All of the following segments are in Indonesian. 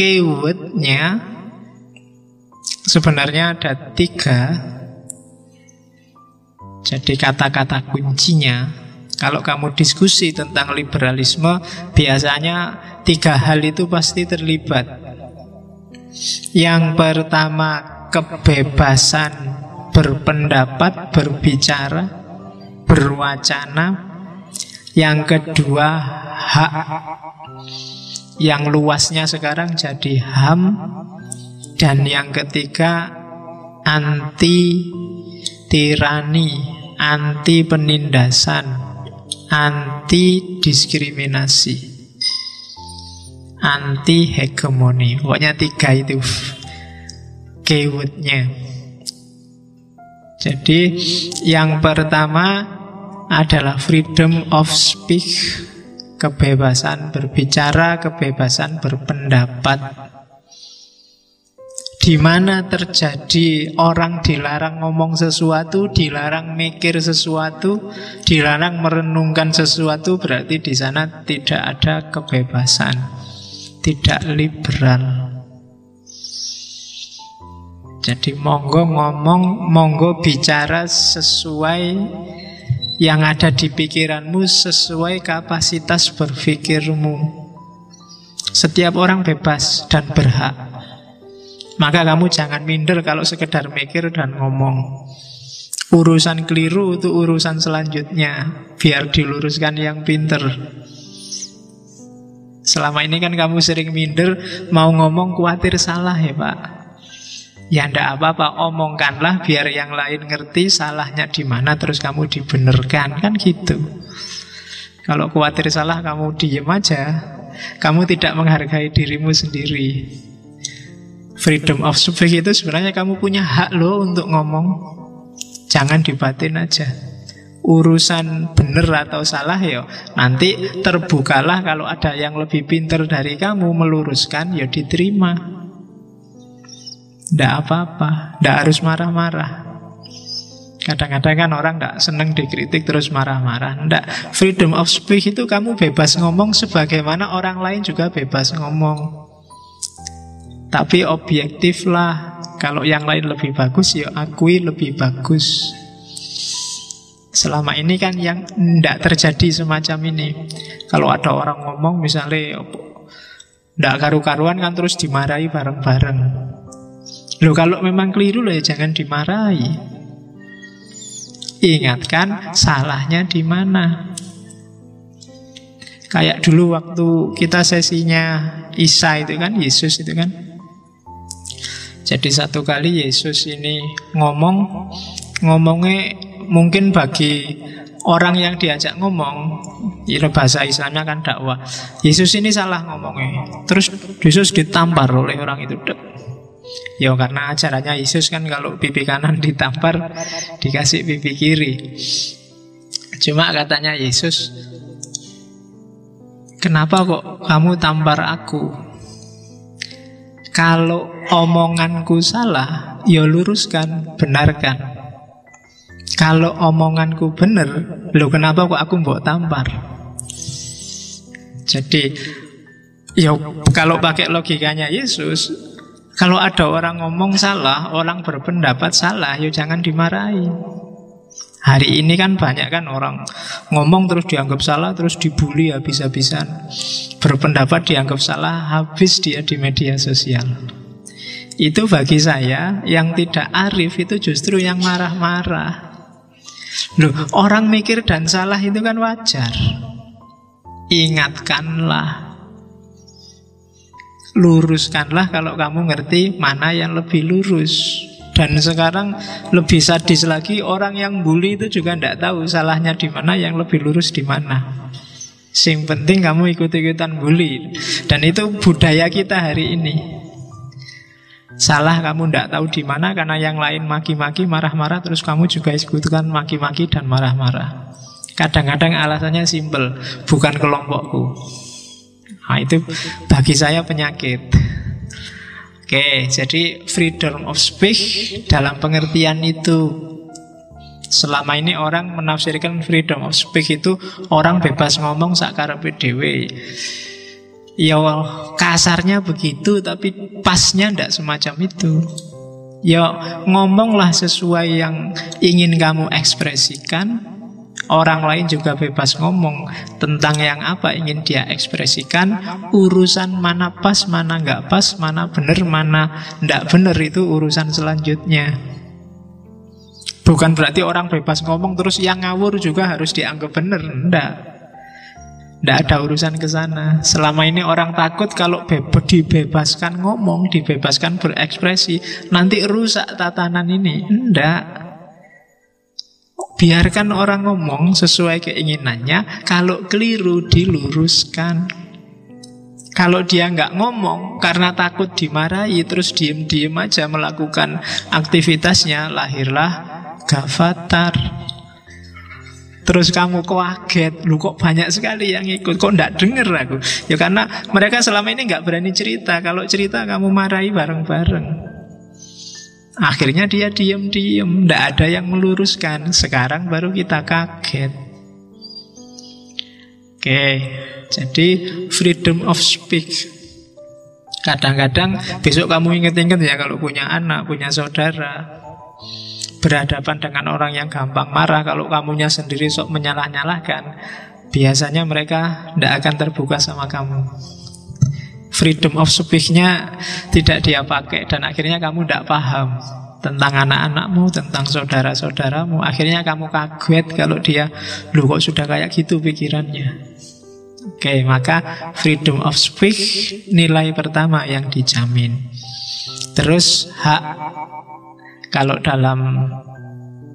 keywordnya sebenarnya ada tiga. Jadi kata-kata kuncinya kalau kamu diskusi tentang liberalisme, biasanya tiga hal itu pasti terlibat. Yang pertama, kebebasan berpendapat, berbicara, berwacana. Yang kedua, hak yang luasnya sekarang jadi HAM. Dan yang ketiga, anti tirani, anti penindasan, anti diskriminasi, anti hegemoni. Pokoknya tiga itu keywordnya. Jadi yang pertama adalah freedom of speech, kebebasan berbicara, kebebasan berpendapat di mana terjadi orang dilarang ngomong sesuatu, dilarang mikir sesuatu, dilarang merenungkan sesuatu, berarti di sana tidak ada kebebasan, tidak liberal. Jadi monggo ngomong, monggo bicara sesuai yang ada di pikiranmu, sesuai kapasitas berpikirmu. Setiap orang bebas dan berhak maka kamu jangan minder kalau sekedar mikir dan ngomong. Urusan keliru itu urusan selanjutnya. Biar diluruskan yang pinter. Selama ini kan kamu sering minder, mau ngomong khawatir salah ya pak. Ya ndak apa-apa, omongkanlah biar yang lain ngerti salahnya di mana terus kamu dibenarkan kan gitu. Kalau khawatir salah kamu diem aja, kamu tidak menghargai dirimu sendiri. Freedom of speech itu sebenarnya kamu punya hak loh untuk ngomong. Jangan dibatin aja. Urusan benar atau salah ya nanti terbukalah kalau ada yang lebih pinter dari kamu meluruskan ya diterima. Tidak apa-apa, tidak harus marah-marah. Kadang-kadang kan orang tidak seneng dikritik terus marah-marah. Tidak, freedom of speech itu kamu bebas ngomong sebagaimana orang lain juga bebas ngomong. Tapi objektif lah Kalau yang lain lebih bagus ya akui lebih bagus Selama ini kan yang tidak terjadi semacam ini Kalau ada orang ngomong misalnya Tidak karu-karuan kan terus dimarahi bareng-bareng Loh kalau memang keliru loh ya jangan dimarahi Ingatkan salahnya di mana Kayak dulu waktu kita sesinya Isa itu kan Yesus itu kan jadi satu kali Yesus ini ngomong, ngomongnya mungkin bagi orang yang diajak ngomong, ya bahasa Islamnya kan dakwah. Yesus ini salah ngomongnya. Terus Yesus ditampar oleh orang itu. Ya karena ajarannya Yesus kan kalau pipi kanan ditampar dikasih pipi kiri. Cuma katanya Yesus, kenapa kok kamu tampar aku? Kalau omonganku salah, ya luruskan, benarkan. Kalau omonganku benar, lo kenapa kok aku mbok tampar? Jadi, ya kalau pakai logikanya Yesus, kalau ada orang ngomong salah, orang berpendapat salah, ya jangan dimarahi. Hari ini kan banyak kan orang ngomong terus dianggap salah, terus dibully habis-habisan. Berpendapat dianggap salah, habis dia di media sosial. Itu bagi saya yang tidak arif itu justru yang marah-marah. Loh, orang mikir dan salah itu kan wajar. Ingatkanlah. Luruskanlah kalau kamu ngerti mana yang lebih lurus. Dan sekarang lebih sadis lagi orang yang bully itu juga tidak tahu salahnya di mana, yang lebih lurus di mana. Sing penting kamu ikut-ikutan bully Dan itu budaya kita hari ini Salah kamu tidak tahu di mana Karena yang lain maki-maki, marah-marah Terus kamu juga ikutkan maki-maki dan marah-marah Kadang-kadang alasannya simpel Bukan kelompokku Nah itu bagi saya penyakit Oke, jadi freedom of speech dalam pengertian itu Selama ini orang menafsirkan freedom of speech itu orang bebas ngomong sakar PDW. Ya kasarnya begitu tapi pasnya ndak semacam itu. Ya ngomonglah sesuai yang ingin kamu ekspresikan. Orang lain juga bebas ngomong tentang yang apa ingin dia ekspresikan. Urusan mana pas, mana nggak pas, mana benar, mana ndak benar itu urusan selanjutnya. Bukan berarti orang bebas ngomong terus yang ngawur juga harus dianggap benar. Ndak. Tidak ada urusan ke sana. Selama ini orang takut kalau bebas dibebaskan ngomong, dibebaskan berekspresi, nanti rusak tatanan ini. Tidak. Biarkan orang ngomong sesuai keinginannya. Kalau keliru diluruskan. Kalau dia nggak ngomong karena takut dimarahi, terus diem-diem aja melakukan aktivitasnya, lahirlah gafatar. Terus kamu kaget, lu kok banyak sekali yang ikut, kok ndak denger aku? Ya karena mereka selama ini nggak berani cerita. Kalau cerita kamu marahi bareng-bareng. Akhirnya dia diem-diem, ndak ada yang meluruskan. Sekarang baru kita kaget. Oke, jadi freedom of speech. Kadang-kadang besok kamu inget-inget ya kalau punya anak, punya saudara, berhadapan dengan orang yang gampang marah kalau kamunya sendiri sok menyalah-nyalahkan biasanya mereka tidak akan terbuka sama kamu freedom of speech-nya tidak dia pakai dan akhirnya kamu tidak paham tentang anak-anakmu, tentang saudara-saudaramu. Akhirnya kamu kaget kalau dia, lu kok sudah kayak gitu pikirannya. Oke, maka freedom of speech nilai pertama yang dijamin. Terus hak kalau dalam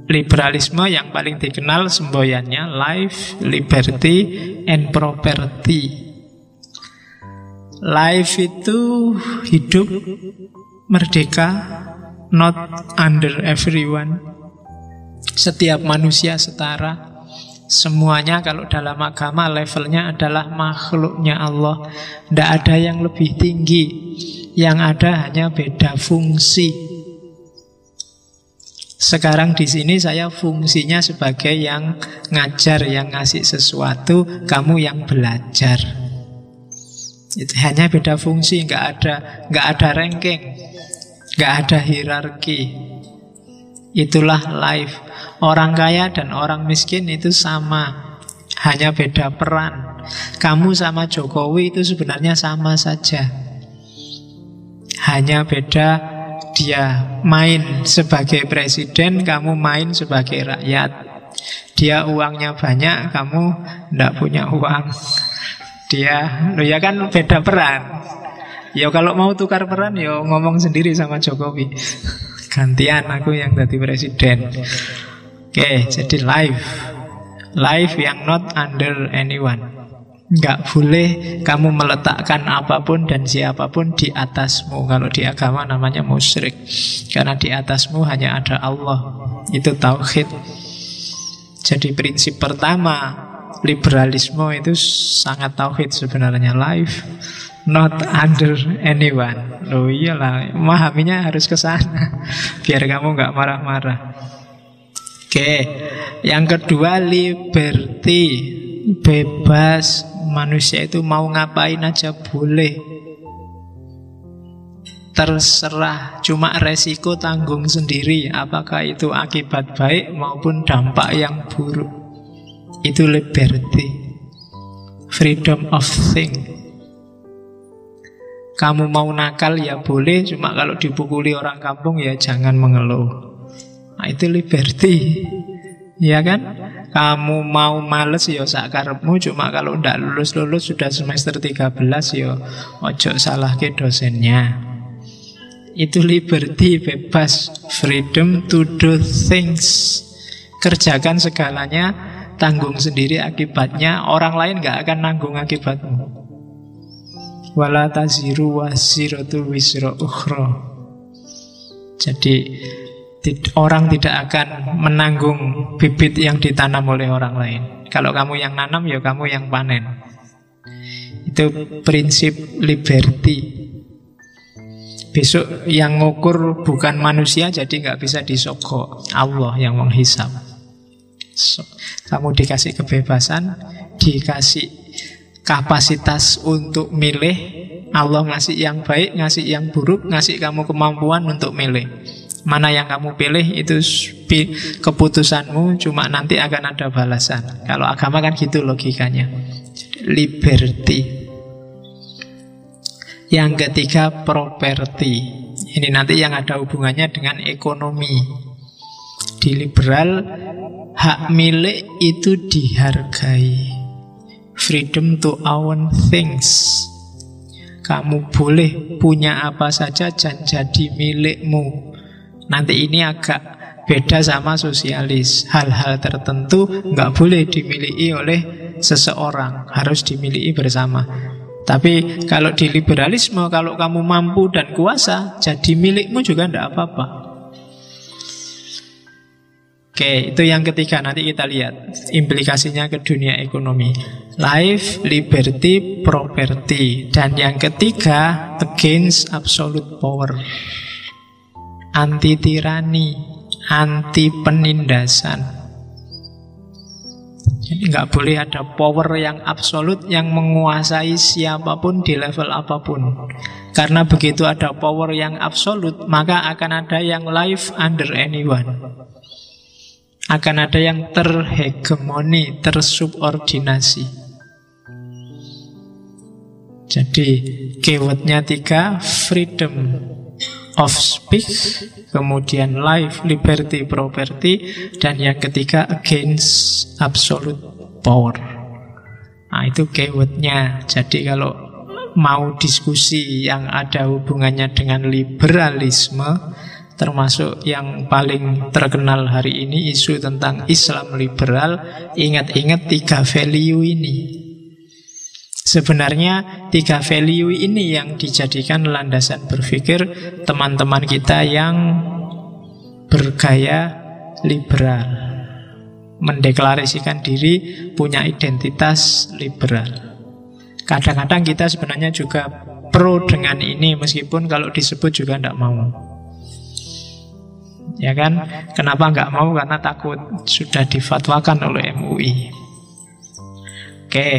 liberalisme yang paling dikenal semboyannya life, liberty, and property. Life itu hidup merdeka, not under everyone. Setiap manusia setara. Semuanya kalau dalam agama levelnya adalah makhluknya Allah. Tidak ada yang lebih tinggi. Yang ada hanya beda fungsi. Sekarang di sini saya fungsinya sebagai yang ngajar, yang ngasih sesuatu, kamu yang belajar. Itu hanya beda fungsi, nggak ada nggak ada ranking, nggak ada hierarki. Itulah life. Orang kaya dan orang miskin itu sama, hanya beda peran. Kamu sama Jokowi itu sebenarnya sama saja. Hanya beda dia main sebagai presiden, kamu main sebagai rakyat. Dia uangnya banyak, kamu tidak punya uang. Dia, lo ya kan beda peran. Ya kalau mau tukar peran, ya ngomong sendiri sama Jokowi. Gantian aku yang jadi presiden. Oke, jadi live. Live yang not under anyone. Nggak boleh kamu meletakkan apa pun dan siapa pun di atasmu Kalau di agama namanya musyrik Karena di atasmu hanya ada Allah Itu tauhid Jadi prinsip pertama Liberalisme itu sangat tauhid sebenarnya. Life not under anyone. Oh iyalah, memahaminya harus ke sana Biar kamu nggak marah-marah. Oke, yang kedua liberty. Bebas manusia itu mau ngapain aja boleh. Terserah Cuma resiko tanggung sendiri Apakah itu akibat baik maupun dampak yang buruk Itu liberty Freedom of think. Kamu mau nakal ya boleh. Cuma kalau dipukuli orang kampung ya jangan mengeluh. Nah itu liberty. Ya kan? Kamu mau males ya sakarepmu Cuma kalau ndak lulus-lulus sudah semester 13 ya Ojo salah ke dosennya. Itu liberty, bebas. Freedom to do things. Kerjakan segalanya Tanggung sendiri akibatnya Orang lain gak akan nanggung akibatmu Wala taziru wasiratu wisro ukhro Jadi Orang tidak akan menanggung bibit yang ditanam oleh orang lain. Kalau kamu yang nanam, ya kamu yang panen. Itu prinsip liberty. Besok yang ngukur bukan manusia, jadi nggak bisa disogok. Allah yang menghisap. Kamu dikasih kebebasan, dikasih kapasitas untuk milih Allah ngasih yang baik, ngasih yang buruk, ngasih kamu kemampuan untuk milih. Mana yang kamu pilih itu keputusanmu, cuma nanti akan ada balasan. Kalau agama kan gitu logikanya. Liberty. Yang ketiga property. Ini nanti yang ada hubungannya dengan ekonomi. Di liberal hak milik itu dihargai. Freedom to own things kamu boleh punya apa saja dan jadi milikmu. Nanti ini agak beda sama sosialis. Hal-hal tertentu nggak boleh dimiliki oleh seseorang, harus dimiliki bersama. Tapi kalau di liberalisme, kalau kamu mampu dan kuasa, jadi milikmu juga tidak apa-apa. Oke, itu yang ketiga. Nanti kita lihat implikasinya ke dunia ekonomi. Life, liberty, property. Dan yang ketiga, against absolute power. Anti tirani, anti penindasan. Jadi nggak boleh ada power yang absolut yang menguasai siapa pun di level apa pun. Karena begitu ada power yang absolut, maka akan ada yang life under anyone akan ada yang terhegemoni, tersubordinasi. Jadi keywordnya tiga, freedom of speech, kemudian life, liberty, property, dan yang ketiga against absolute power. Nah itu keywordnya. Jadi kalau mau diskusi yang ada hubungannya dengan liberalisme, termasuk yang paling terkenal hari ini isu tentang Islam liberal. Ingat-ingat tiga value ini. Sebenarnya tiga value ini yang dijadikan landasan berpikir teman-teman kita yang bergaya liberal. Mendeklarasikan diri punya identitas liberal. Kadang-kadang kita sebenarnya juga pro dengan ini meskipun kalau disebut juga tidak mau Ya kan? Kenapa nggak mau? Karena takut sudah difatwakan oleh MUI. Oke,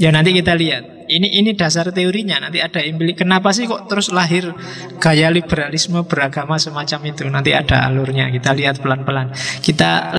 ya nanti kita lihat. Ini ini dasar teorinya. Nanti ada implik. Kenapa sih kok terus lahir gaya liberalisme beragama semacam itu? Nanti ada alurnya. Kita lihat pelan-pelan. Kita